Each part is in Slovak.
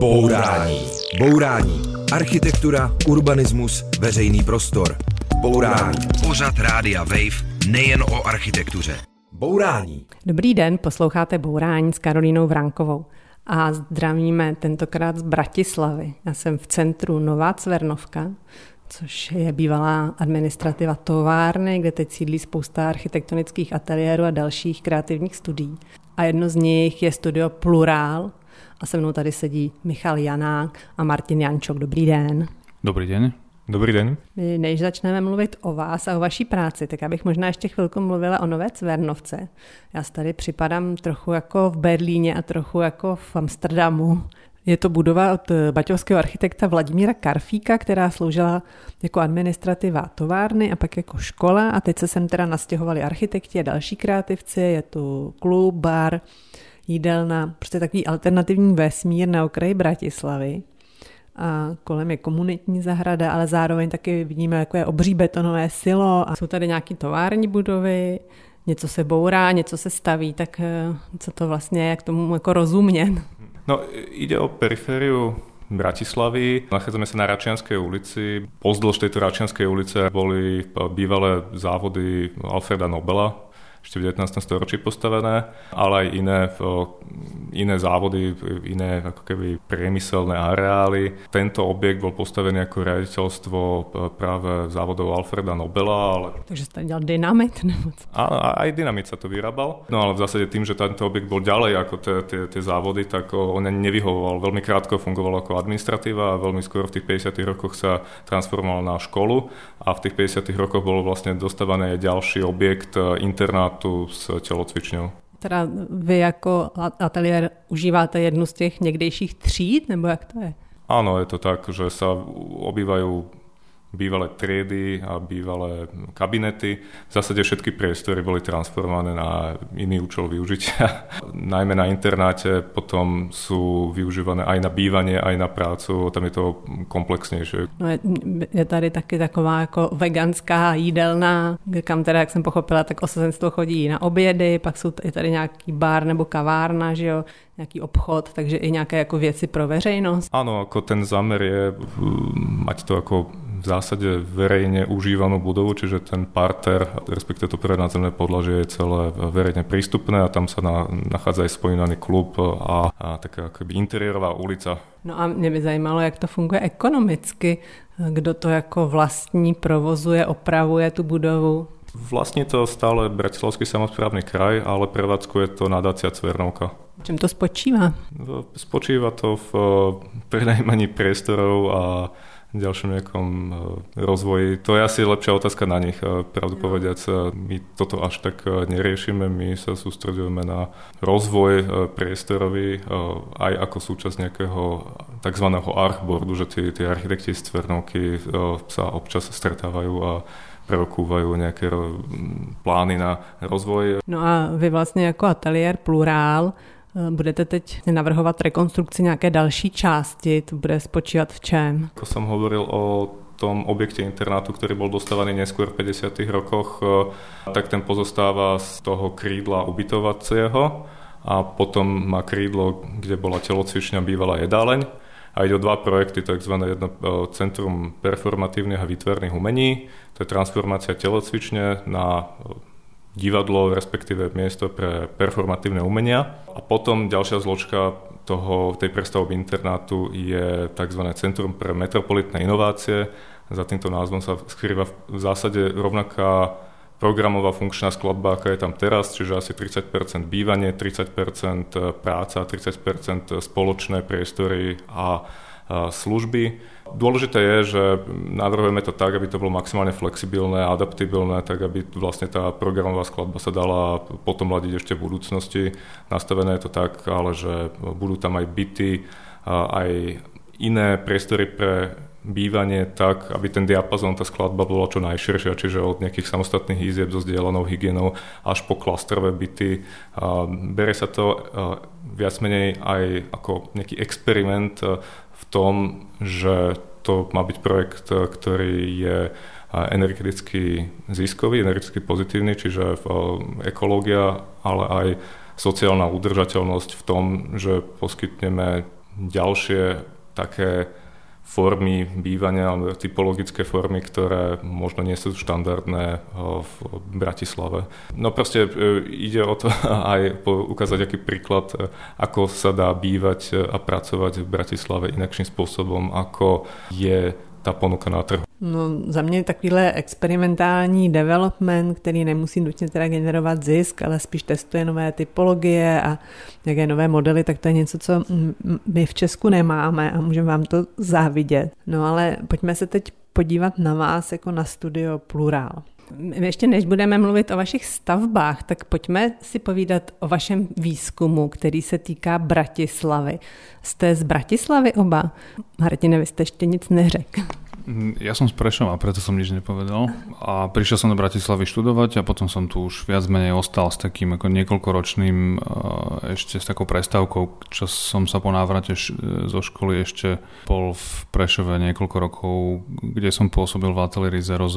Bourání. Bourání. Architektura, urbanismus, veřejný prostor. Bourání. Pořad Rádia Wave nejen o architektuře. Bourání. Dobrý den, posloucháte Bourání s Karolínou Vrankovou. A zdravíme tentokrát z Bratislavy. Já jsem v centru Nová Cvernovka, což je bývalá administrativa továrny, kde teď sídlí spousta architektonických ateliérů a dalších kreativních studií. A jedno z nich je studio Plural, a se mnou tady sedí Michal Janák a Martin Jančok. Dobrý den. Dobrý den. Dobrý den. Než začneme mluvit o vás a o vaší práci, tak já bych možná ještě chvilku mluvila o Nové Cvernovce. Já si tady připadám trochu jako v Berlíně a trochu jako v Amsterdamu. Je to budova od baťovského architekta Vladimíra Karfíka, která sloužila jako administrativa továrny a pak jako škola a teď se sem teda nastěhovali architekti a další kreativci, je tu klub, bar, jídelna, prostě takový alternativní vesmír na okraji Bratislavy. A kolem je komunitní zahrada, ale zároveň taky vidíme, jako je obří betonové silo a jsou tady nějaké tovární budovy, něco se bourá, něco se staví, tak eh, co to vlastně, jak tomu jako rozumět? No, ide o perifériu Bratislavy. Nachádzame sa na Račianskej ulici. Pozdĺž tejto Račianskej ulice boli bývalé závody Alfreda Nobela, ešte v 19. storočí postavené, ale aj iné, iné závody, iné ako keby priemyselné areály. Tento objekt bol postavený ako riaditeľstvo práve závodov Alfreda Nobela. Ale... Takže sa tam dynamit? Nebo A, aj dynamit sa to vyrábal. No ale v zásade tým, že tento objekt bol ďalej ako tie, závody, tak on nevyhovoval. Veľmi krátko fungoval ako administratíva a veľmi skoro v tých 50 rokoch sa transformoval na školu a v tých 50 rokoch bol vlastne dostávaný ďalší objekt internát tu s tělocvičňou. Teda vy jako ateliér užíváte jednu z těch někdejších tříd, nebo jak to je? Áno, je to tak, že sa obývajú bývalé triedy a bývalé kabinety. V zásade všetky priestory boli transformované na iný účel využitia. Najmä na internáte potom sú využívané aj na bývanie, aj na prácu, tam je to komplexnější. No je, je tady taky taková jako veganská jídelna, kam teda, jak jsem pochopila, tak osazenstvo chodí na obědy, pak jsou, je tady nějaký bar nebo kavárna, že jo, nějaký obchod, takže i nějaké jako věci pro veřejnost. Áno, ako ten zámer je mať to ako v zásade verejne užívanú budovu, čiže ten parter, respektive to prednadzemné podlažie je celé verejne prístupné a tam sa na, nachádza aj spomínaný klub a, a taká akoby interiérová ulica. No a mě by zajímalo, jak to funguje ekonomicky, kdo to jako vlastní, provozuje, opravuje tu budovu. Vlastní to stále Bratislavský samozprávny kraj, ale prevádzkuje to nadácia Cvernovka. Čím to spočívá? Spočíva to v prenajímaní priestorov a ďalšom nejakom e, rozvoji. To je asi lepšia otázka na nich. E, pravdu no. povediac, e, my toto až tak neriešime, my sa sústredujeme na rozvoj priestorový aj ako súčasť nejakého tzv. archboardu, že tí, tí architekti z Cvernovky sa občas stretávajú a prerokúvajú nejaké plány na rozvoj. No a vy vlastně jako ateliér Plurál Budete teď navrhovat rekonstrukci nějaké další části, to bude spočívat v čem? Ako som hovoril o tom objekte internátu, ktorý bol dostávaný neskôr v 50. rokoch, eh, tak ten pozostáva z toho krídla ubytovacieho a potom má krídlo, kde bola telocvičňa, bývalá jedáleň. A ide o dva projekty, tzv. jedno eh, Centrum performatívnych a výtvarných umení, to je transformácia telocvične na eh, divadlo, respektíve miesto pre performatívne umenia. A potom ďalšia zložka toho, tej prestavby internátu je tzv. Centrum pre metropolitné inovácie. Za týmto názvom sa skrýva v zásade rovnaká programová funkčná skladba, aká je tam teraz, čiže asi 30% bývanie, 30% práca, 30% spoločné priestory a služby. Dôležité je, že navrhujeme to tak, aby to bolo maximálne flexibilné, adaptibilné, tak aby vlastne tá programová skladba sa dala potom mladiť ešte v budúcnosti. Nastavené je to tak, ale že budú tam aj byty, aj iné priestory pre bývanie tak, aby ten diapazon, tá skladba bola čo najširšia, čiže od nejakých samostatných izieb so zdieľanou hygienou až po klastrové byty. Bere sa to viac menej aj ako nejaký experiment v tom, že to má byť projekt, ktorý je energeticky ziskový, energeticky pozitívny, čiže ekológia, ale aj sociálna udržateľnosť v tom, že poskytneme ďalšie také formy bývania alebo typologické formy, ktoré možno nie sú štandardné v Bratislave. No proste ide o to aj ukázať aký príklad, ako sa dá bývať a pracovať v Bratislave inakším spôsobom, ako je ta ponuka na trhu. No, za mě takovýhle experimentální development, který nemusí nutně teda generovat zisk, ale spíš testuje nové typologie a nějaké nové modely, tak to je něco, co my v Česku nemáme a můžeme vám to závidět. No ale pojďme se teď podívat na vás jako na studio Plural. Ještě než budeme mluvit o vašich stavbách, tak pojďme si povídat o vašem výzkumu, který se týká Bratislavy. Jste z Bratislavy oba? Martine, vy jste ještě nic neřekl. Mm, ja som z Prešova, preto som nič nepovedal. A prišiel som do Bratislavy študovať a potom som tu už viac menej ostal s takým ako niekoľkoročným eh, ešte s takou prestávkou, čo som sa po návrate zo školy ešte bol v Prešove niekoľko rokov, kde som pôsobil v ateliéri 00.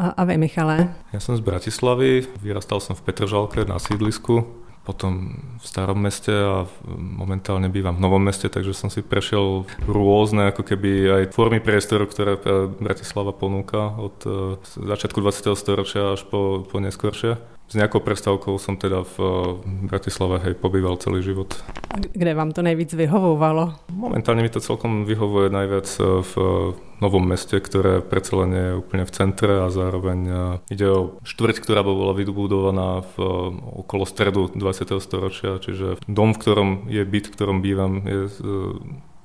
A, a vy, Michale? Ja som z Bratislavy, vyrastal som v Petržalke na sídlisku potom v starom meste a momentálne bývam v novom meste, takže som si prešiel rôzne ako keby aj formy priestoru, ktoré Bratislava ponúka od e, začiatku 20. storočia až po, po neskôršie. S nejakou prestávkou som teda v Bratislave hej, pobýval celý život. Kde vám to nejvíc vyhovovalo? Momentálne mi to celkom vyhovuje najviac e, v novom meste, ktoré predsa len je úplne v centre a zároveň ide o štvrť, ktorá bola vybudovaná v, okolo stredu 20. storočia, čiže dom, v ktorom je byt, v ktorom bývam, je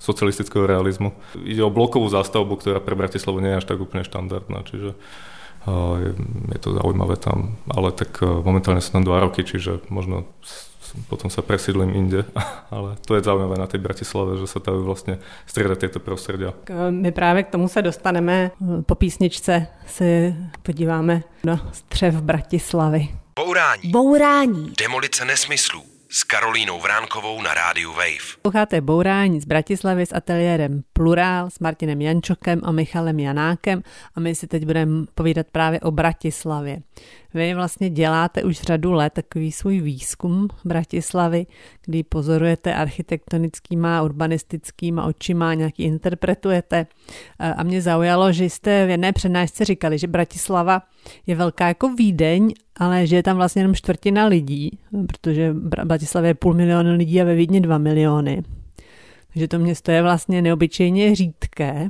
socialistického realizmu. Ide o blokovú zástavbu, ktorá pre Bratislavu nie je až tak úplne štandardná, čiže je, to zaujímavé tam, ale tak e, momentálne sú tam dva roky, čiže možno potom sa presídlim inde, ale to je zaujímavé na tej Bratislave, že sa tam vlastne strieda tieto prostredia. My právě k tomu se dostaneme. Po písničce si podíváme na střev Bratislavy. Bourání. Bourání. Demolice nesmyslů s Karolínou Vránkovou na rádiu Wave. Posloucháte Bourání z Bratislavy s ateliérem Plurál s Martinem Jančokem a Michalem Janákem a my si teď budeme povídat právě o Bratislavě. Vy vlastně děláte už řadu let takový svůj výzkum Bratislavy, kdy pozorujete architektonickýma, urbanistickýma očima, nějaký interpretujete. A mě zaujalo, že jste v jedné přednášce říkali, že Bratislava je velká jako Vídeň, ale že je tam vlastně jenom čtvrtina lidí, protože Bratislava je půl milionu lidí a ve Vídni dva miliony. Takže to město je vlastně neobyčejně řídké.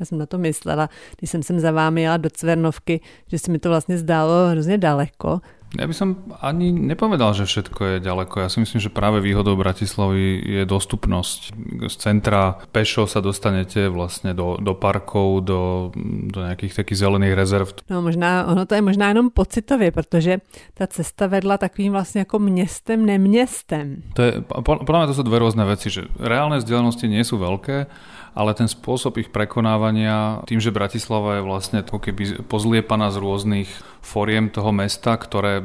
Já jsem na to myslela, když jsem sem za vámi jela do Cvernovky, že se mi to vlastně zdálo hrozně daleko. Ja by som ani nepovedal, že všetko je ďaleko. Ja si myslím, že práve výhodou Bratislavy je dostupnosť. Z centra pešo sa dostanete vlastne do, do parkov, do, do nejakých takých zelených rezerv. No možná, ono to je možná jenom pocitově, protože ta cesta vedla takovým vlastně jako městem, neměstem. To je, podľa mňa to sú dve rôzne veci, že reálne vzdialenosti nie sú veľké, ale ten spôsob ich prekonávania, tým, že Bratislava je vlastne ako keby pozliepaná z rôznych foriem toho mesta, ktoré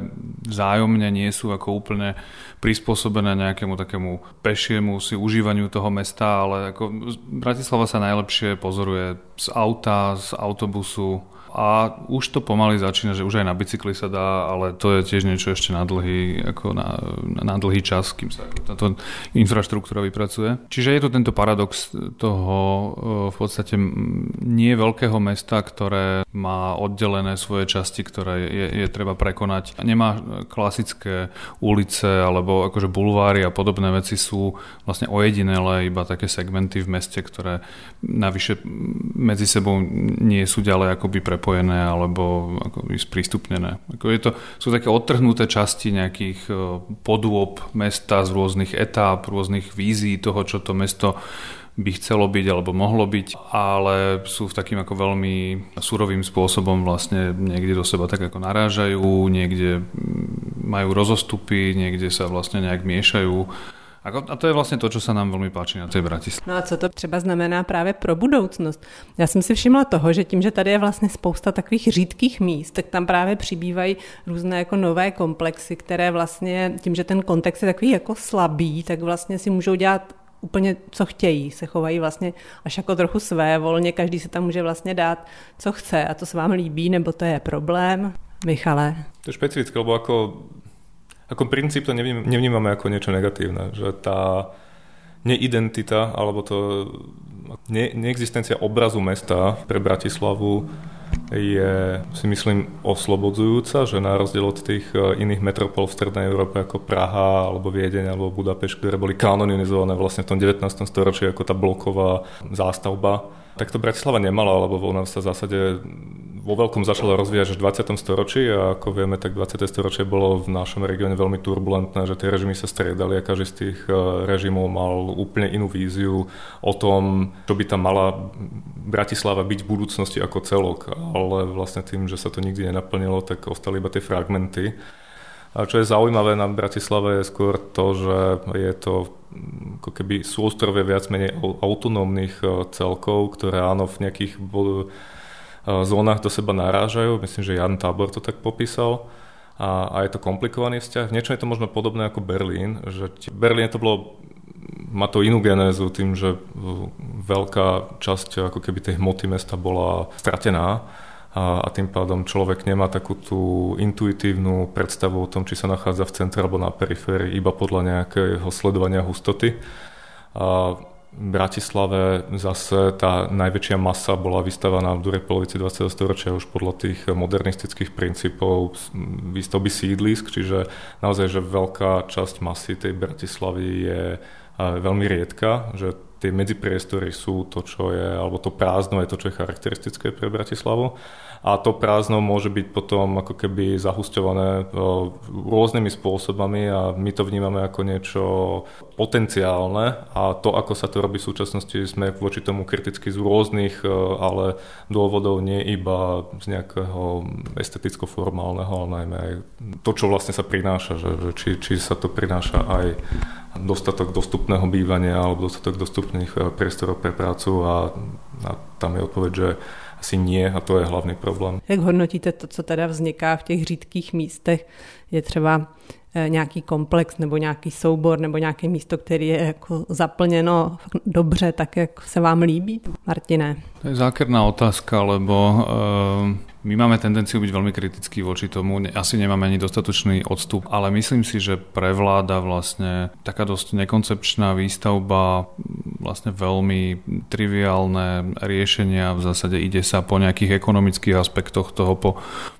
vzájomne nie sú ako úplne prispôsobené nejakému takému pešiemu si užívaniu toho mesta, ale ako Bratislava sa najlepšie pozoruje z auta, z autobusu, a už to pomaly začína, že už aj na bicykli sa dá, ale to je tiež niečo ešte na dlhý, ako na, na dlhý čas, kým sa táto infraštruktúra vypracuje. Čiže je to tento paradox toho e, v podstate nie veľkého mesta, ktoré má oddelené svoje časti, ktoré je, je treba prekonať. Nemá klasické ulice alebo akože bulváry a podobné veci sú vlastne ojedinelé iba také segmenty v meste, ktoré navyše medzi sebou nie sú ďalej akoby pre prepojené alebo ako sprístupnené. Ako je to, sú také odtrhnuté časti nejakých e, podôb mesta z rôznych etáp, rôznych vízií toho, čo to mesto by chcelo byť alebo mohlo byť, ale sú v takým ako veľmi surovým spôsobom vlastne niekde do seba tak ako narážajú, niekde majú rozostupy, niekde sa vlastne nejak miešajú a to je vlastně to, co se nám velmi páčí na té Bratislavě. No a co to třeba znamená právě pro budoucnost? Já jsem si všimla toho, že tím, že tady je vlastně spousta takových řídkých míst, tak tam právě přibývají různé jako nové komplexy, které vlastně tím, že ten kontext je takový jako slabý, tak vlastně si můžou dělat úplně co chtějí, se chovají vlastně až jako trochu své volně, každý se tam může vlastně dát, co chce a to se vám líbí, nebo to je problém. Michale. To je špecifické, lebo ako ako princíp to nevnímame ako niečo negatívne, že tá neidentita, alebo to ne, neexistencia obrazu mesta pre Bratislavu je, si myslím, oslobodzujúca, že na rozdiel od tých e, iných metropol v Strednej Európe ako Praha alebo Viedeň alebo Budapešť, ktoré boli kanonizované vlastne v tom 19. storočí ako tá bloková zástavba, tak to Bratislava nemala, lebo ona sa v zásade vo veľkom začala rozvíjať až v 20. storočí a ako vieme, tak 20. storočie bolo v našom regióne veľmi turbulentné, že tie režimy sa striedali a každý z tých e, režimov mal úplne inú víziu o tom, čo by tam mala Bratislava byť v budúcnosti ako celok, ale vlastne tým, že sa to nikdy nenaplnilo, tak ostali iba tie fragmenty. A čo je zaujímavé na Bratislave je skôr to, že je to ako keby súostrovie viac menej autonómnych e, celkov, ktoré áno v nejakých zónach do seba narážajú. Myslím, že Jan Tábor to tak popísal. A, a je to komplikovaný vzťah. Niečo je to možno podobné ako Berlín, že v Berlíne to bolo má to inú genézu tým, že veľká časť ako keby tej hmoty mesta bola stratená a, a tým pádom človek nemá takú tú intuitívnu predstavu o tom, či sa nachádza v centre alebo na periférii, iba podľa nejakého sledovania hustoty. A Bratislave zase tá najväčšia masa bola vystavaná v druhej polovici 20. storočia už podľa tých modernistických princípov výstavby sídlisk, čiže naozaj, že veľká časť masy tej Bratislavy je veľmi riedka, že tie medzipriestory sú to, čo je, alebo to prázdno je to, čo je charakteristické pre Bratislavu. A to prázdno môže byť potom ako keby zahusťované rôznymi spôsobami a my to vnímame ako niečo potenciálne. A to, ako sa to robí v súčasnosti, sme voči tomu kriticky z rôznych ale dôvodov, nie iba z nejakého esteticko-formálneho, ale najmä aj to, čo vlastne sa prináša, že či, či sa to prináša aj dostatok dostupného bývania alebo dostatok dostupných eh, priestorov pre prácu. A, a tam je odpoveď, že asi nie a to je hlavný problém. Jak hodnotíte to, co teda vzniká v těch řídkých místech? Je třeba eh, nějaký komplex nebo nějaký soubor nebo nějaké místo, které je jako zaplněno dobře, tak jak se vám líbí? Martine. To je zákerná otázka, lebo uh my máme tendenciu byť veľmi kritickí voči tomu, asi nemáme ani dostatočný odstup, ale myslím si, že prevláda vlastne taká dosť nekoncepčná výstavba, vlastne veľmi triviálne riešenia, v zásade ide sa po nejakých ekonomických aspektoch toho, po,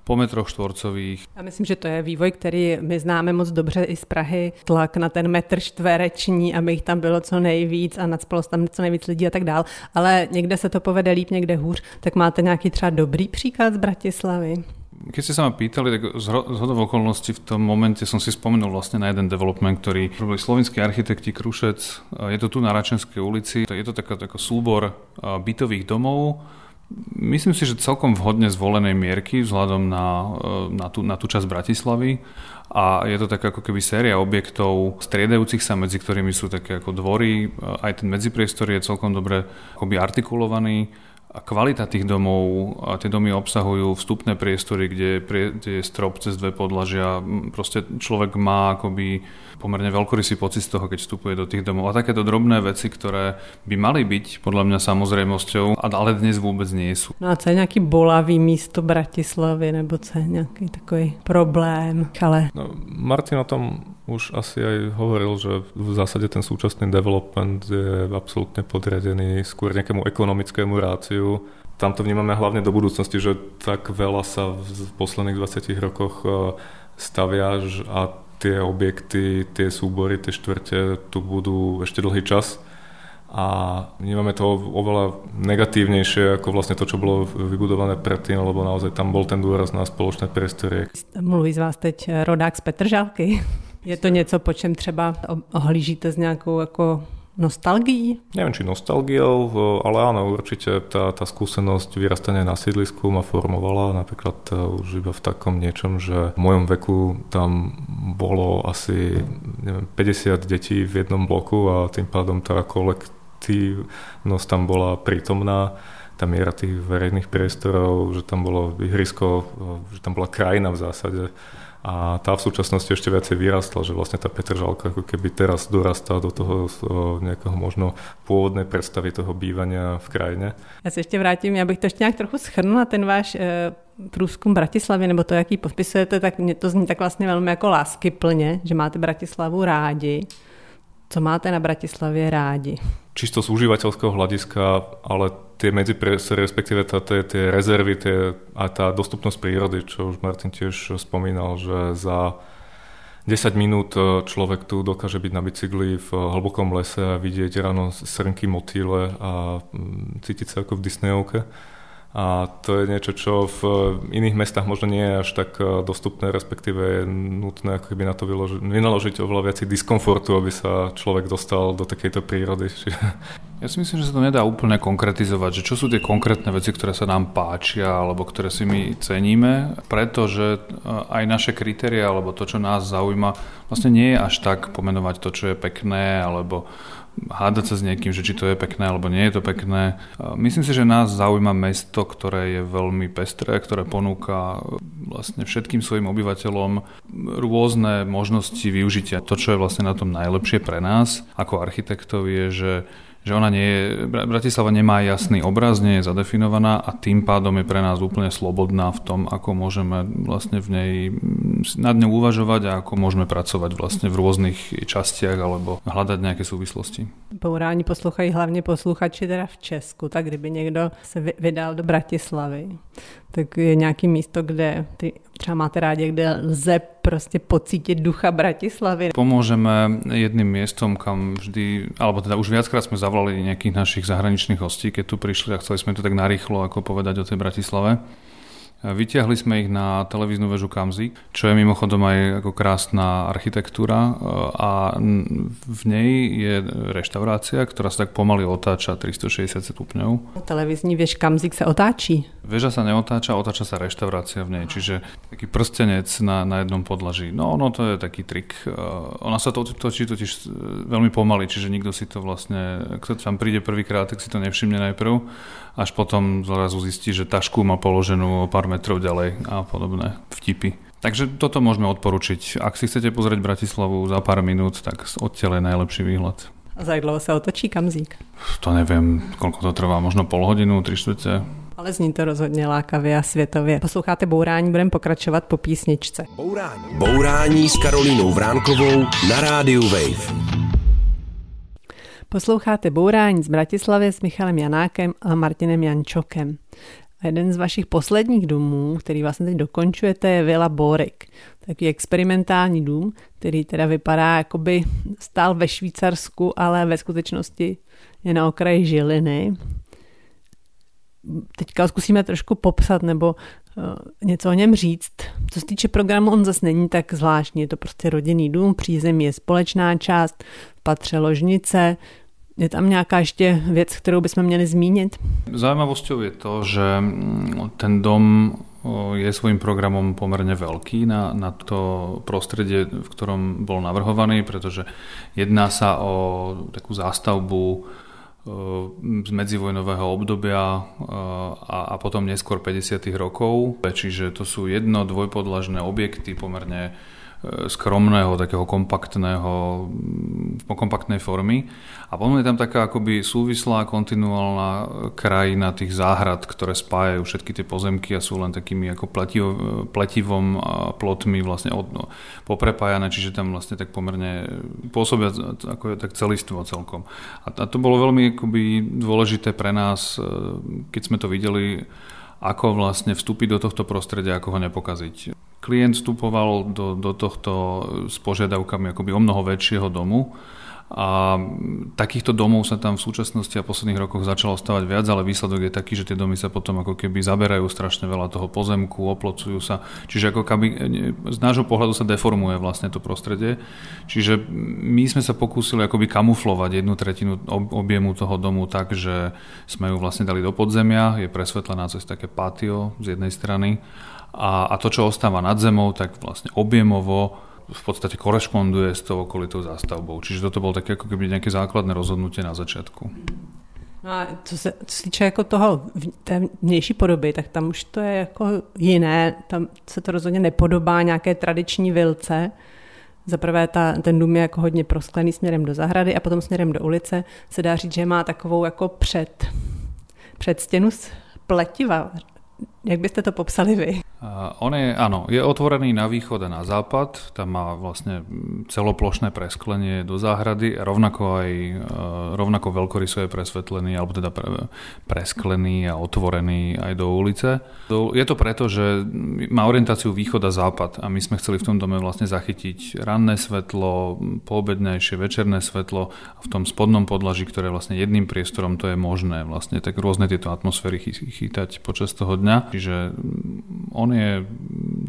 po metroch štvorcových. Já myslím, že to je vývoj, který my známe moc dobře i z Prahy. Tlak na ten metr čtvereční, aby jich tam bylo co nejvíc a nadspalo tam co nejvíc lidí a tak dál. Ale někde se to povede líp, někde hůř. Tak máte nějaký třeba dobrý příklad z Bratislavy? Keď ste sa ma pýtali, tak z hodov okolností v tom momente som si spomenul vlastne na jeden development, ktorý robili slovenskí architekti Krušec. Je to tu na Račenskej ulici. Je to taká, taká súbor bytových domov, Myslím si, že celkom vhodne zvolenej mierky vzhľadom na, na, tú, na tú časť Bratislavy. A je to tak ako keby séria objektov striedajúcich sa, medzi ktorými sú také ako dvory, aj ten medzipriestor je celkom dobre akoby artikulovaný a kvalita tých domov, a tie domy obsahujú vstupné priestory, kde, kde je strop cez dve podlažia. Proste človek má akoby pomerne veľkorysý pocit z toho, keď vstupuje do tých domov. A takéto drobné veci, ktoré by mali byť podľa mňa samozrejmosťou, ale dnes vôbec nie sú. No a co je nejaký bolavý místo Bratislavy, nebo co je nejaký takový problém? Ale... No, Martin o tom už asi aj hovoril, že v zásade ten súčasný development je absolútne podriadený skôr nejakému ekonomickému ráciu. Tam to vnímame hlavne do budúcnosti, že tak veľa sa v posledných 20 rokoch e, stavia a tie objekty, tie súbory, tie štvrte tu budú ešte dlhý čas a vnímame to oveľa negatívnejšie ako vlastne to, čo bolo vybudované predtým, lebo naozaj tam bol ten dôraz na spoločné priestory. Mluví z vás teď rodák z Petržalky. Je to něco, po čem třeba ohlížíte s nějakou jako nostalgií? Neviem, či nostalgiou, ale áno, určite tá, tá skúsenosť vyrastania na sídlisku ma formovala napríklad e, už iba v takom niečom, že v mojom veku tam bolo asi neviem, 50 detí v jednom bloku a tým pádom tá kolektívnosť tam bola prítomná tá miera tých verejných priestorov, že tam bolo ihrisko, e, že tam bola krajina v zásade a tá v súčasnosti ešte viacej vyrastla, že vlastne tá Petržalka ako keby teraz dorastá do toho nejakého možno pôvodnej predstavy toho bývania v krajine. Já se ještě vrátím, já bych to ještě nějak trochu schrnula, ten váš e, průzkum Bratislavy, nebo to, jaký podpisujete, tak mě to zní tak vlastně velmi jako lásky plně, že máte Bratislavu rádi. Co máte na Bratislavě rádi? Čisto z užívateľského hľadiska, ale tie medzipriestory, respektíve tá, tie, tie rezervy tie, a tá dostupnosť prírody, čo už Martin tiež spomínal, že za 10 minút e, človek tu dokáže byť na bicykli v hlbokom lese a vidieť ráno srnky, motýle a mm, cítiť sa ako v Disneyovke. A to je niečo, čo v iných mestách možno nie je až tak e, dostupné, respektíve je nutné ako keby na to vyloži- vynaložiť oveľa viac diskomfortu, aby sa človek dostal do takejto prírody. Ja si myslím, že sa to nedá úplne konkretizovať, že čo sú tie konkrétne veci, ktoré sa nám páčia alebo ktoré si my ceníme, pretože e, aj naše kritéria alebo to, čo nás zaujíma, vlastne nie je až tak pomenovať to, čo je pekné alebo hádať sa s niekým, že či to je pekné alebo nie je to pekné. Myslím si, že nás zaujíma mesto, ktoré je veľmi pestré, ktoré ponúka vlastne všetkým svojim obyvateľom rôzne možnosti využitia. To, čo je vlastne na tom najlepšie pre nás ako architektov je, že že ona nie je, Bratislava nemá jasný obraz, nie je zadefinovaná a tým pádom je pre nás úplne slobodná v tom, ako môžeme vlastne v nej nad ňou uvažovať a ako môžeme pracovať vlastne v rôznych častiach alebo hľadať nejaké súvislosti. Bourání poslouchají hlavně posluchači teda v Česku, tak kdyby někdo se vydal do Bratislavy, tak je nějaký místo, kde ty třeba máte rádi, kde lze prostě pocítiť ducha Bratislavy. Pomôžeme jedným miestom, kam vždy, alebo teda už viackrát sme zavolali nejakých našich zahraničných hostí, keď tu prišli a chceli sme to tak narýchlo ako povedať o tej Bratislave. Vytiahli sme ich na televíznu väžu Kamzik, čo je mimochodom aj ako krásna architektúra a v nej je reštaurácia, ktorá sa tak pomaly otáča 360 stupňov. Televízní věž Kamzik sa otáčí? Väža sa neotáča, otáča sa reštaurácia v nej, čiže taký prstenec na, na jednom podlaží. No, no to je taký trik. Ona sa to točí totiž e, veľmi pomaly, čiže nikto si to vlastne, kto tam príde prvýkrát, tak si to nevšimne najprv až potom zrazu zistí, že tašku má položenú o pár metrov ďalej a podobné vtipy. Takže toto môžeme odporučiť. Ak si chcete pozrieť Bratislavu za pár minút, tak odtiaľ je najlepší výhľad. A za dlouho sa otočí kamzík? To neviem, koľko to trvá, možno pol hodinu, tri štvrte. Ale zní to rozhodně lákavě a světově. Posloucháte Bourání, budeme pokračovat po písničce. Bourání. Bourání s Karolínou Vránkovou na rádiu Wave. Posloucháte Bourání z Bratislavy s Michalem Janákem a Martinem Jančokem. A jeden z vašich posledních důmů, který vlastně teď dokončujete, je Villa Borik. Takový experimentální dům, který teda vypadá, jakoby stál ve Švýcarsku, ale ve skutečnosti je na okraji Žiliny. Teďka zkusíme trošku popsat nebo uh, něco o něm říct. Co se týče programu, on zase není tak zvláštní. Je to prostě rodinný dům, přízemí je společná část, patře ložnice, je tam nějaká ještě věc, kterou bychom měli zmínit? Zaujímavosťou je to, že mm, ten dom je svojím programom pomerne veľký na, na to prostredie, v ktorom bol navrhovaný, pretože jedná sa o takú zástavbu z medzivojnového obdobia a, a potom neskôr 50. rokov. Čiže to sú jedno, dvojpodlažné objekty pomerne skromného, takého kompaktného, kompaktnej formy. A potom je tam taká akoby súvislá, kontinuálna krajina tých záhrad, ktoré spájajú všetky tie pozemky a sú len takými ako pletivo, pletivom plotmi vlastne od, no, poprepájané, čiže tam vlastne tak pomerne pôsobia ako tak celistvo celkom. A, a to bolo veľmi akoby dôležité pre nás, keď sme to videli, ako vlastne vstúpiť do tohto prostredia, ako ho nepokaziť. Klient vstupoval do, do tohto s požiadavkami akoby o mnoho väčšieho domu a takýchto domov sa tam v súčasnosti a posledných rokoch začalo stavať viac, ale výsledok je taký, že tie domy sa potom ako keby zaberajú strašne veľa toho pozemku, oplocujú sa. Čiže ako keby z nášho pohľadu sa deformuje vlastne to prostredie. Čiže my sme sa pokúsili akoby kamuflovať jednu tretinu objemu toho domu tak, že sme ju vlastne dali do podzemia, je presvetlená cez také patio z jednej strany a, a to, čo ostáva nad zemou, tak vlastne objemovo v podstate korešponduje s tou okolitou zástavbou. Čiže toto bolo také ako keby nejaké základné rozhodnutie na začiatku. No a co se, co týče jako toho, té vnější podoby, tak tam už to je jako jiné, tam se to rozhodně nepodobá nějaké tradiční vilce. Za prvé ta, ten dům je jako hodně prosklený směrem do zahrady a potom směrem do ulice se dá říct, že má takovou jako před, před stěnu z pletiva, Jak byste to popsali vy? On je, áno, je otvorený na východ a na západ, tam má vlastne celoplošné presklenie do záhrady, rovnako aj rovnako veľkoryso je presvetlený, alebo teda presklený a otvorený aj do ulice. Je to preto, že má orientáciu východ a západ a my sme chceli v tom dome vlastne zachytiť ranné svetlo, poobednejšie, večerné svetlo a v tom spodnom podlaží, ktoré vlastne jedným priestorom to je možné vlastne tak rôzne tieto atmosféry chytať počas toho dňa. Čiže on je,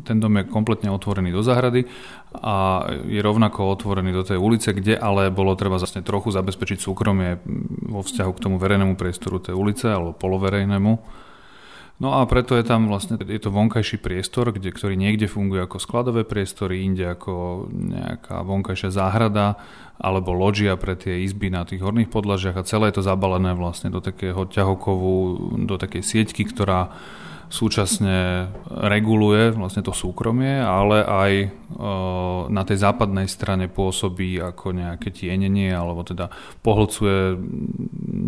ten dom je kompletne otvorený do záhrady a je rovnako otvorený do tej ulice, kde ale bolo treba vlastne trochu zabezpečiť súkromie vo vzťahu k tomu verejnému priestoru tej ulice alebo poloverejnému. No a preto je tam vlastne, je to vonkajší priestor, kde, ktorý niekde funguje ako skladové priestory, inde ako nejaká vonkajšia záhrada alebo loďia pre tie izby na tých horných podlažiach a celé je to zabalené vlastne do takého ťahokovu, do takej sieťky, ktorá súčasne reguluje vlastne to súkromie, ale aj e, na tej západnej strane pôsobí ako nejaké tienenie, alebo teda pohlcuje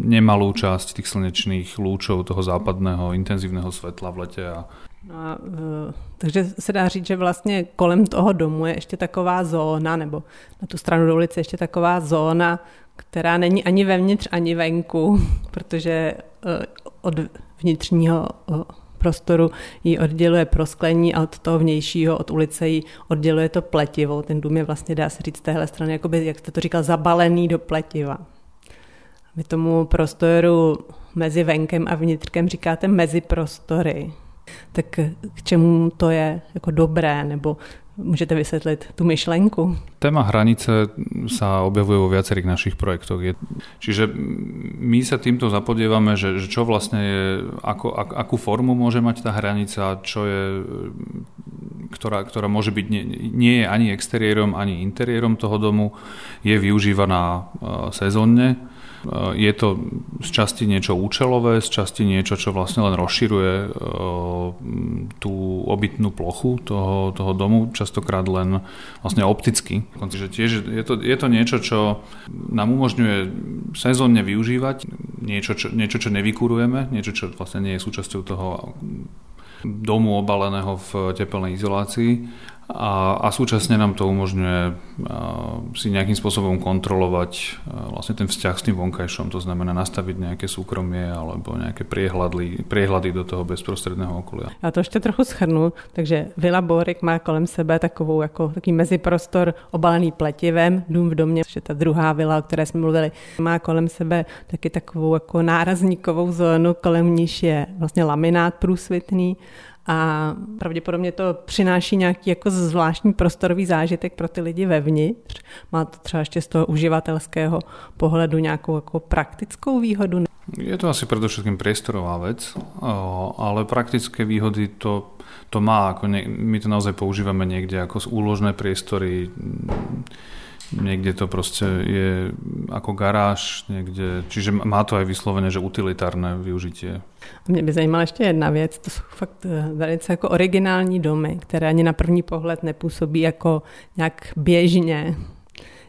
nemalú časť tých slnečných lúčov toho západného intenzívneho svetla v lete. A... No a, e, takže se dá říct, že vlastně kolem toho domu je ještě taková zóna, nebo na tu stranu do ulice ještě taková zóna, která není ani vevnitř, ani venku, protože e, od vnitřního prostoru ji odděluje prosklení a od toho vnějšího, od ulice ji odděluje to pletivo. Ten dům je vlastně, dá se říct, z téhle strany, jakoby, jak jste to říkal, zabalený do pletiva. Vy tomu prostoru mezi venkem a vnitřkem říkáte mezi prostory. Tak k čemu to je jako dobré, nebo Môžete vysvetliť tú myšlenku? Téma hranice sa objavuje vo viacerých našich projektoch. Čiže my sa týmto zapodievame, že, že čo vlastne je, ako, ak, akú formu môže mať tá hranica, čo je, ktorá, ktorá môže byť, nie, nie je ani exteriérom, ani interiérom toho domu, je využívaná e, sezónne je to z časti niečo účelové, z časti niečo, čo vlastne len rozširuje eh, tú obytnú plochu toho, toho domu, častokrát len vlastne opticky. Čiže tiež je to, je to niečo, čo nám umožňuje sezónne využívať, niečo, čo, niečo, čo nevykurujeme, niečo, čo vlastne nie je súčasťou toho domu obaleného v tepelnej izolácii a, a súčasne nám to umožňuje si nejakým spôsobom kontrolovať vlastne ten vzťah s tým vonkajšom, to znamená nastaviť nejaké súkromie alebo nejaké priehľady, priehľady do toho bezprostredného okolia. Já to ještě trochu schrnu, takže Vila Borik má kolem sebe takovou jako taký meziprostor obalený pletivem, dům v domě, že ta druhá vila, o které jsme mluvili, má kolem sebe taky takovou jako nárazníkovou zónu, kolem níž je vlastně laminát průsvitný a pravděpodobně to přináší nějaký jako zvláštní prostorový zážitek pro ty lidi vevnitř. Má to třeba ještě z toho uživatelského pohledu nějakou jako praktickou výhodu? Je to asi predovšetkým priestorová vec, ale praktické výhody to, to má. Ako ne, my to naozaj používame niekde ako úložné priestory, Niekde to proste je ako garáž, niekde, čiže má to aj vyslovene, že utilitárne využitie. Mě by zajímala ještě jedna věc, to jsou fakt eh, velice jako originální domy, které ani na první pohled nepůsobí jako nějak běžně.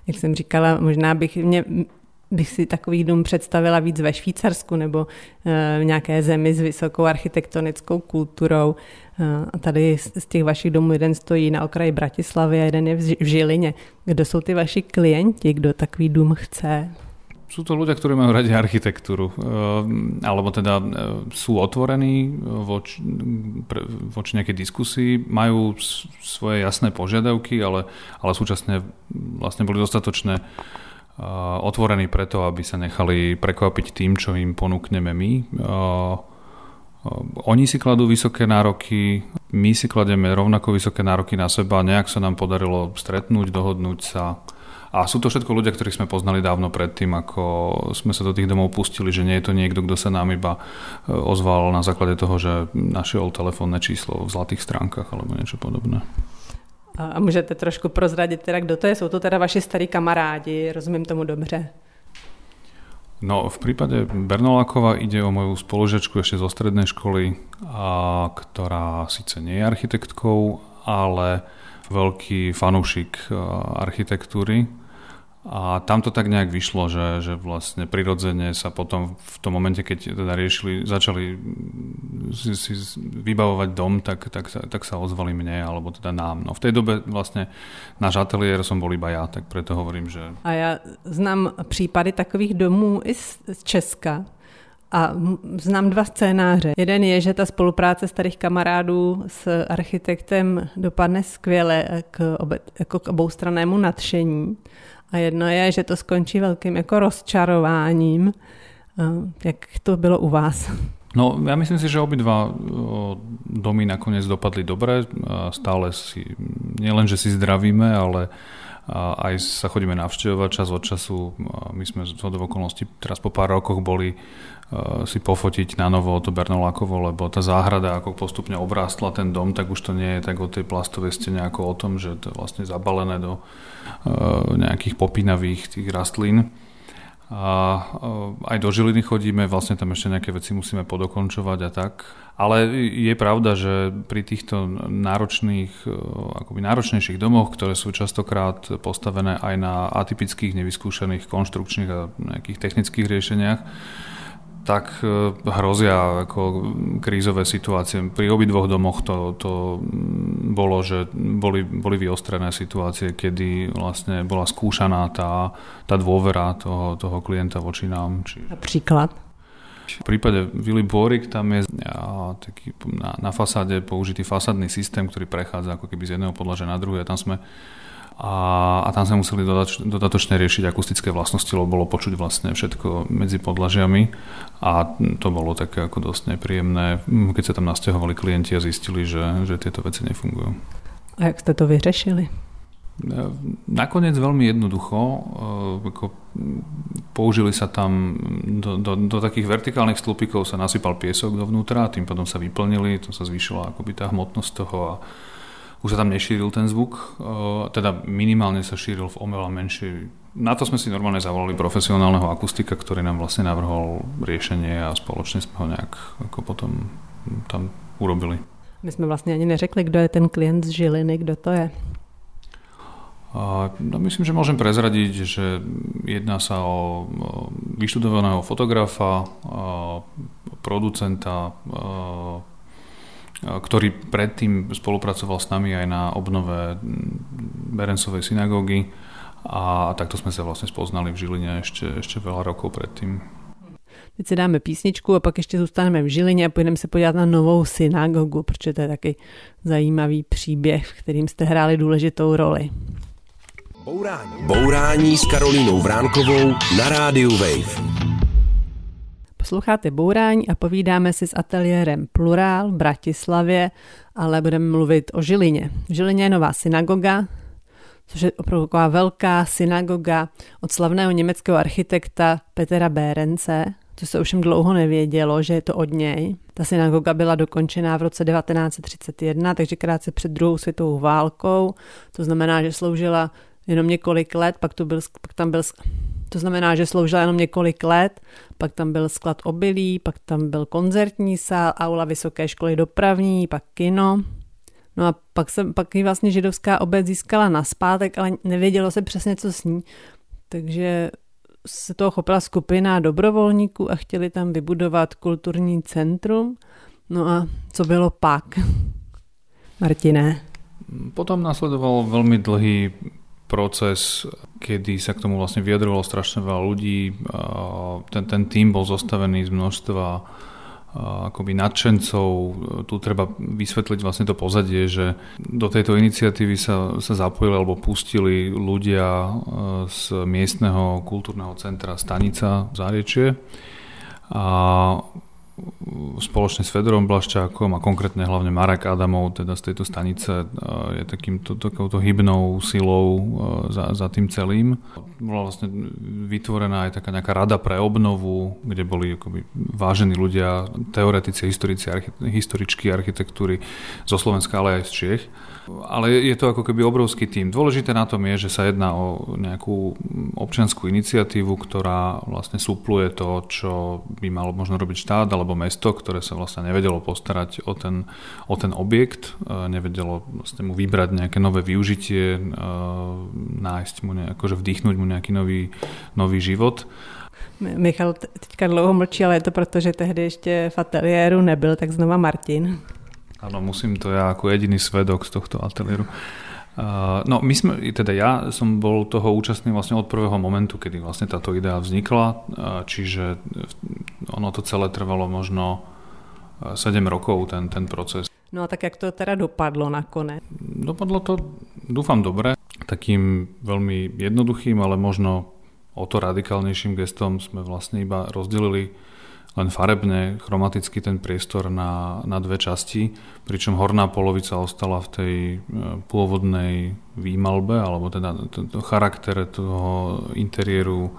Jak jsem říkala, možná bych mě bych si takový dům představila víc ve Švýcarsku nebo eh, v nějaké zemi s vysokou architektonickou kulturou. A tady z těch vašich domů jeden stojí na okraji Bratislavy a jeden je v Žilině. Kdo jsou ty vaši klienti, kdo takový dům chce? Sú to ľudia, ktorí majú radi architektúru, eh, alebo teda sú otvorení voči, voči nejakej diskusii, majú svoje jasné požiadavky, ale, ale súčasne vlastne boli dostatočné otvorení preto, aby sa nechali prekvapiť tým, čo im ponúkneme my. Oni si kladú vysoké nároky, my si klademe rovnako vysoké nároky na seba, nejak sa nám podarilo stretnúť, dohodnúť sa. A sú to všetko ľudia, ktorých sme poznali dávno predtým, ako sme sa do tých domov pustili, že nie je to niekto, kto sa nám iba e, ozval na základe toho, že našiel telefónne číslo v zlatých stránkach alebo niečo podobné. A můžete trošku prozradit teda, kdo to je? Jsou to teda vaši starí kamarádi, rozumím tomu dobře. No, v prípade Bernolakova ide o moju spolužečku ešte zo strednej školy, a, ktorá síce nie je architektkou, ale veľký fanúšik architektúry A tam to tak nejak vyšlo, že, že vlastne prirodzene sa potom v tom momente, keď teda riešili, začali si, si vybavovať dom, tak, tak, tak sa ozvali mne, alebo teda nám. No v tej dobe vlastne náš ateliér som bol iba ja, tak preto hovorím, že... A ja znám případy takových domů i z Česka, a znám dva scénáře. Jeden je, že ta spolupráce starých kamarádů s architektem dopadne skvěle k, obe, jako k oboustrannému nadšení. A jedno je, že to skončí velkým jako rozčarováním. Jak to bylo u vás? No, ja myslím si, že obidva domy nakoniec dopadli dobre. Stále si, nielen, že si zdravíme, ale aj sa chodíme navštevovať čas od času. My sme z okolností teraz po pár rokoch boli si pofotiť na novo to Bernolákovo, lebo tá záhrada ako postupne obrástla ten dom, tak už to nie je tak o tej plastovej stene ako o tom, že to je vlastne zabalené do nejakých popínavých tých rastlín. A aj do Žiliny chodíme, vlastne tam ešte nejaké veci musíme podokončovať a tak. Ale je pravda, že pri týchto náročných, akoby náročnejších domoch, ktoré sú častokrát postavené aj na atypických, nevyskúšených konštrukčných a nejakých technických riešeniach, tak e, hrozia ako krízové situácie. Pri obidvoch domoch to, to bolo, že boli, boli vyostrené situácie, kedy vlastne bola skúšaná tá, tá dôvera toho, toho klienta voči nám. Či... Napríklad? V prípade Vili Borik tam je taký na, na fasáde použitý fasádny systém, ktorý prechádza ako keby z jedného podlažia na druhé. Tam sme a, a tam sme museli dodač, dodatočne riešiť akustické vlastnosti, lebo bolo počuť vlastne všetko medzi podlažiami a to bolo také ako dosť nepríjemné, keď sa tam nasťahovali klienti a zistili, že, že tieto veci nefungujú. A jak ste to vyřešili? Nakoniec veľmi jednoducho, ako použili sa tam do, do, do takých vertikálnych stĺpikov sa nasypal piesok dovnútra, tým pádom sa vyplnili, to sa zvýšila akoby tá hmotnosť toho a už sa tam nešíril ten zvuk, teda minimálne sa šíril v oveľa menšej. Na to sme si normálne zavolali profesionálneho akustika, ktorý nám vlastne navrhol riešenie a spoločne sme ho nejak ako potom tam urobili. My jsme vlastně ani neřekli, kdo je ten klient z Žiliny, kdo to je. A, no myslím, že môžem prezradiť, že jedná sa o, vyštudovaného fotografa, producenta, ktorý predtým spolupracoval s nami aj na obnove Berencovej synagógy a takto sme sa vlastne spoznali v Žiline ešte, ešte veľa rokov predtým. Teď si dáme písničku a pak ještě zůstaneme v Žilině a půjdeme se podívat na novou synagogu, protože to je taky zajímavý příběh, v kterým jste hráli důležitou roli. Bourání. Bourání s Karolínou Vránkovou na rádiu Wave. Posloucháte Bourání a povídáme si s ateliérem Plurál v Bratislavě, ale budeme mluvit o Žilině. V Žilině je nová synagoga, což je opravdu taková velká synagoga od slavného německého architekta Petra Berence, co se ovšem dlouho nevědělo, že je to od něj. Ta synagoga byla dokončená v roce 1931, takže krátce před druhou světovou válkou. To znamená, že sloužila jenom několik let, pak, tu byl, pak tam byl to znamená, že sloužila jenom několik let, pak tam byl sklad obilí, pak tam byl koncertní sál, aula vysoké školy dopravní, pak kino. No a pak, se, pak ji vlastně židovská obec získala na zpátek, ale nevědělo se přesně, co s ní. Takže se toho chopila skupina dobrovolníků a chtěli tam vybudovat kulturní centrum. No a co bylo pak? Martine. Potom nasledoval veľmi dlhý proces, kedy sa k tomu vlastne vyjadrovalo strašne veľa ľudí. Ten, ten tým bol zostavený z množstva akoby nadšencov. Tu treba vysvetliť vlastne to pozadie, že do tejto iniciatívy sa, sa zapojili alebo pustili ľudia z miestneho kultúrneho centra Stanica v Záriečie. A spoločne s Fedorom Blaščákom a konkrétne hlavne Marek Adamov, teda z tejto stanice, je takýmto takouto hybnou silou za, za tým celým. Bola vlastne vytvorená aj taká nejaká rada pre obnovu, kde boli akoby vážení ľudia, teoretici, historici, archi, historičky architektúry zo Slovenska, ale aj z Čiech. Ale je to ako keby obrovský tým. Dôležité na tom je, že sa jedná o nejakú občianskú iniciatívu, ktorá vlastne supluje to, čo by mal možno robiť štát alebo mesto, ktoré sa vlastne nevedelo postarať o ten, o ten objekt, nevedelo vlastne mu vybrať nejaké nové využitie, nájsť mu, ne, akože vdýchnuť mu nejaký nový, nový život. Michal teďka dlouho mlčí, ale je to proto, že tehdy ještě v ateliéru nebyl, tak znova Martin. Áno, musím to ja ako jediný svedok z tohto ateliéru. No my sme, teda ja som bol toho účastný vlastne od prvého momentu, kedy vlastne táto idea vznikla, čiže ono to celé trvalo možno 7 rokov, ten, ten proces. No a tak jak to teda dopadlo nakonec? Dopadlo to, dúfam, dobre. Takým veľmi jednoduchým, ale možno o to radikálnejším gestom sme vlastne iba rozdelili len farebne, chromaticky ten priestor na, na dve časti, pričom horná polovica ostala v tej e, pôvodnej výmalbe, alebo teda to, to charaktere toho interiéru e,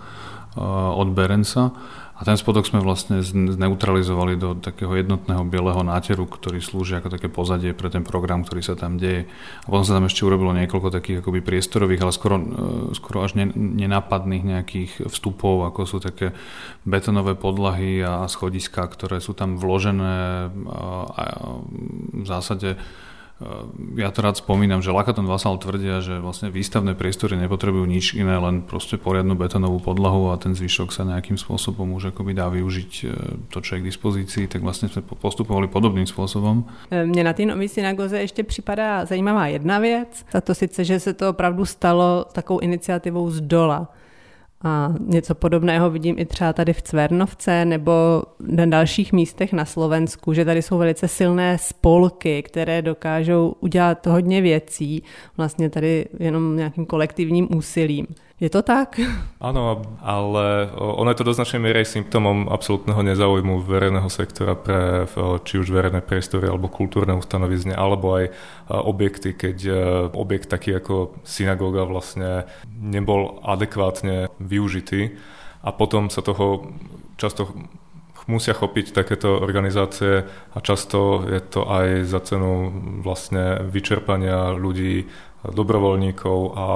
od Berensa a ten spodok sme vlastne zneutralizovali do takého jednotného bieleho náteru, ktorý slúži ako také pozadie pre ten program, ktorý sa tam deje. A potom sa tam ešte urobilo niekoľko takých akoby priestorových, ale skoro, e, skoro až nenápadných nejakých vstupov, ako sú také betonové podlahy a schodiska, ktoré sú tam vložené a v zásade ja to rád spomínam, že Lakaton Vasal tvrdia, že vlastne výstavné priestory nepotrebujú nič iné, len proste poriadnu betónovú podlahu a ten zvyšok sa nejakým spôsobom už akoby dá využiť e, to, čo je k dispozícii, tak vlastne sme postupovali podobným spôsobom. E, mne na té nový synagoze ještě připadá zajímavá jedna věc, a to sice, že se to opravdu stalo takovou iniciativou z dola a něco podobného vidím i třeba tady v Cvernovce nebo na dalších místech na Slovensku, že tady jsou velice silné spolky, které dokážou udělat hodně věcí vlastně tady jenom nějakým kolektivním úsilím. Je to tak? Áno, ale ono je to do značnej miery symptomom absolútneho nezáujmu verejného sektora pre či už verejné priestory alebo kultúrne ustanovizne, alebo aj objekty, keď e, objekt taký ako synagóga vlastne nebol adekvátne využitý a potom sa toho často musia chopiť takéto organizácie a často je to aj za cenu vlastne vyčerpania ľudí, dobrovoľníkov a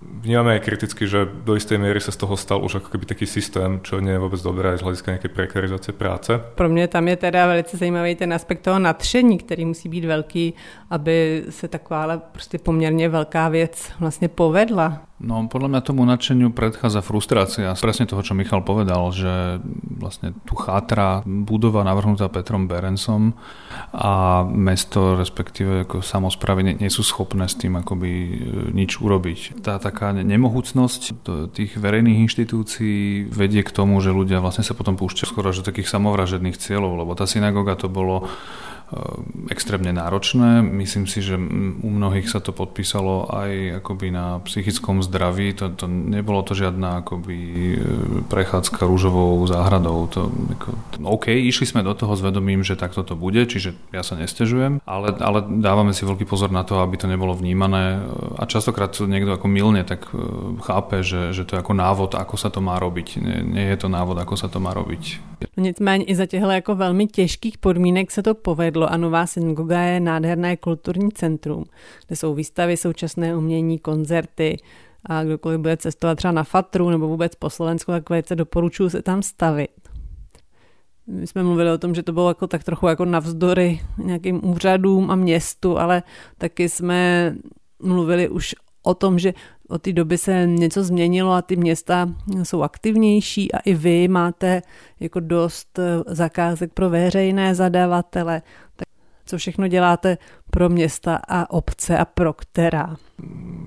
vnímame aj kriticky, že do istej miery sa z toho stal už ako keby taký systém, čo nie je vôbec dobré z hľadiska nejakej prekarizace práce. Pro mě tam je teda velice zajímavý ten aspekt toho nadšení, který musí být velký, aby se taková prostě poměrně velká věc vlastně povedla. No podľa mňa tomu nadšeniu predchádza frustrácia. Presne toho, čo Michal povedal, že vlastne tu chátra budova navrhnutá Petrom Berencom a mesto, respektíve ako samozprávy nie, nie sú schopné s tým akoby e, nič urobiť. Tá taká nemohúcnosť tých verejných inštitúcií vedie k tomu, že ľudia vlastne sa potom púšťajú skoro že takých samovražedných cieľov, lebo tá synagoga to bolo extrémne náročné. Myslím si, že u mnohých sa to podpísalo aj akoby na psychickom zdraví. To, to nebolo to žiadna akoby e, prechádzka rúžovou záhradou. To, ako, OK, išli sme do toho s vedomím, že takto to bude, čiže ja sa nestežujem, ale, ale dávame si veľký pozor na to, aby to nebolo vnímané a častokrát to niekto ako milne tak e, chápe, že, že to je ako návod, ako sa to má robiť. Nie, nie je to návod, ako sa to má robiť. Nicméně i za těchto jako velmi těžkých podmínek se to povedlo a Nová synagoga je nádherné kulturní centrum, kde jsou výstavy, současné umění, koncerty a kdokoliv bude cestovat třeba na Fatru nebo vůbec po Slovensku, tak velice doporučuji se tam stavit. My jsme mluvili o tom, že to bylo jako tak trochu jako navzdory nějakým úřadům a městu, ale taky jsme mluvili už o tom, že od té doby se něco změnilo a ty města jsou aktivnější a i vy máte jako dost eh, zakázek pro veřejné zadavatele. Tak co všechno děláte pro města a obce a pro která?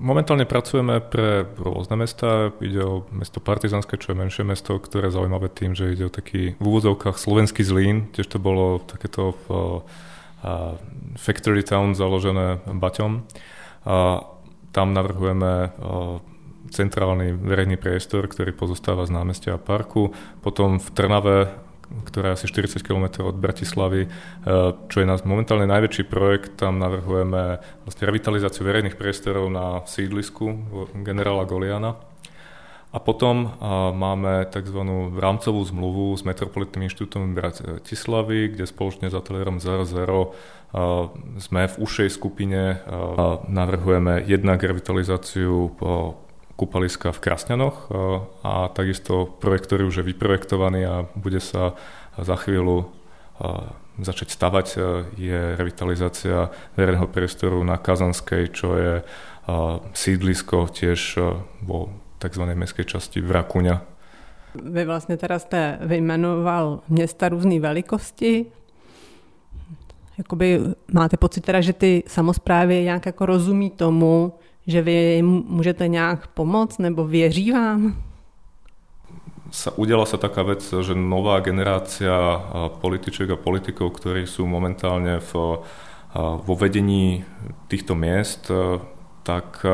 Momentálne pracujeme pre rôzne mesta. Ide o mesto Partizanské, čo je menšie mesto, ktoré je zaujímavé tým, že ide o taký v úvodzovkách slovenský zlín. Tiež to bolo takéto v, uh, factory town založené Baťom. A tam navrhujeme centrálny verejný priestor, ktorý pozostáva z námestia a parku. Potom v Trnave, ktorá je asi 40 km od Bratislavy, čo je nás momentálne najväčší projekt, tam navrhujeme vlastne revitalizáciu verejných priestorov na sídlisku generála Goliana. A potom máme tzv. rámcovú zmluvu s Metropolitným inštitútom Bratislavy, kde spoločne s ateliérom 00 sme v užšej skupine, navrhujeme jednak revitalizáciu kúpaliska v Krasňanoch a takisto projekt, ktorý už je vyprojektovaný a bude sa za chvíľu začať stavať, je revitalizácia verejného priestoru na Kazanskej, čo je sídlisko tiež vo tzv. mestskej časti Vrakuňa. Vy vlastně teda jste vyjmenoval města různé velikosti. Jakoby máte pocit teda, že ty samozprávy nějak jako rozumí tomu, že vy jim můžete nějak pomoct nebo věří vám? sa udiala sa taká vec, že nová generácia političiek a politikov, ktorí sú momentálne v, vo vedení týchto miest, tak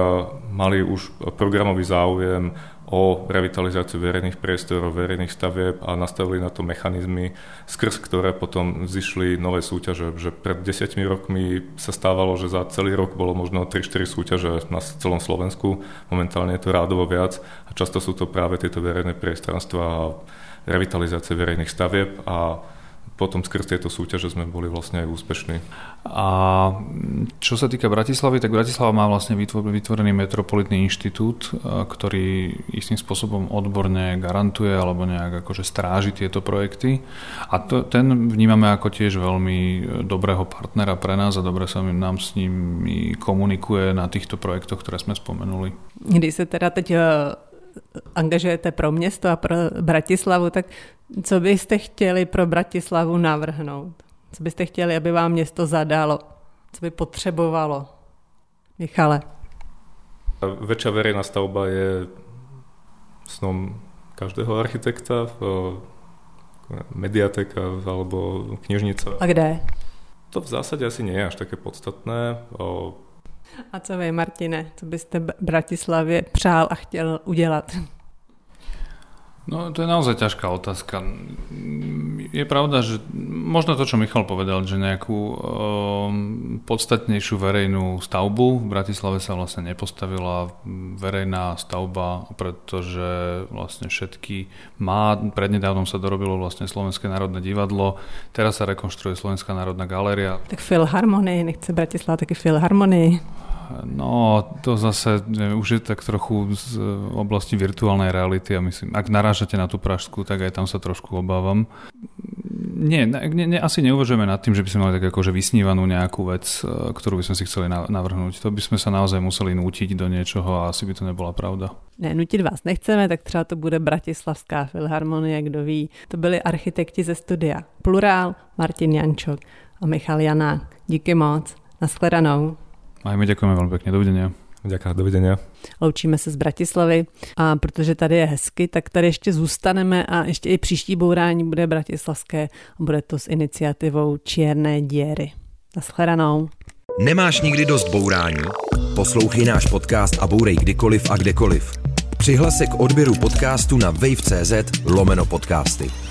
mali už programový záujem o revitalizáciu verejných priestorov, verejných stavieb a nastavili na to mechanizmy, skrz ktoré potom zišli nové súťaže. Že pred desiatimi rokmi sa stávalo, že za celý rok bolo možno 3-4 súťaže na celom Slovensku. Momentálne je to rádovo viac a často sú to práve tieto verejné priestranstva a revitalizácie verejných stavieb a potom skrz tieto súťaže sme boli vlastne aj úspešní. A čo sa týka Bratislavy, tak Bratislava má vlastne vytvorený metropolitný inštitút, ktorý istým spôsobom odborne garantuje alebo nejak akože stráži tieto projekty. A to, ten vnímame ako tiež veľmi dobrého partnera pre nás a dobre sa nám s nimi komunikuje na týchto projektoch, ktoré sme spomenuli. Kdy sa teda teď e, angažujete pro město a pro Bratislavu, tak co byste chtěli pro Bratislavu navrhnout? Co byste chtěli, aby vám město zadalo? Co by potřebovalo? Michale. Väčšia verejná stavba je snom každého architekta, mediateka alebo knižnica. A kde? To v zásade asi nie je až také podstatné. A co vy, Martine, co byste Bratislavě přál a chtěl udělat? No to je naozaj ťažká otázka. Je pravda, že možno to, čo Michal povedal, že nejakú um, podstatnejšiu verejnú stavbu v Bratislave sa vlastne nepostavila verejná stavba, pretože vlastne všetky má, prednedávnom sa dorobilo vlastne Slovenské národné divadlo, teraz sa rekonštruuje Slovenská národná galéria. Tak filharmonii, nechce Bratislava taky filharmonii. No, to zase už je tak trochu z oblasti virtuálnej reality a myslím, ak narážate na tú Pražskú, tak aj tam sa trošku obávam. Nie, ne, ne, asi neuvažujeme nad tým, že by sme mali tak akože vysnívanú nejakú vec, e, ktorú by sme si chceli navrhnúť. To by sme sa naozaj museli nútiť do niečoho a asi by to nebola pravda. Ne, nutit vás nechceme, tak třeba to bude Bratislavská filharmonie, kdo ví. To byli architekti ze studia Plurál, Martin Jančok a Michal Janák. Díky moc. Naschledanou. Aj my ďakujeme veľmi pekne. Dovidenia. Ďakujem, dovidenia. Loučíme se z Bratislavy a protože tady je hezky, tak tady ještě zůstaneme a ještě i příští bourání bude bratislavské a bude to s iniciativou Čierné díry. Naschledanou. Nemáš nikdy dost bourání? Poslouchej náš podcast a bourej kdykoliv a kdekoliv. Přihlas se k odběru podcastu na wave.cz lomeno podcasty.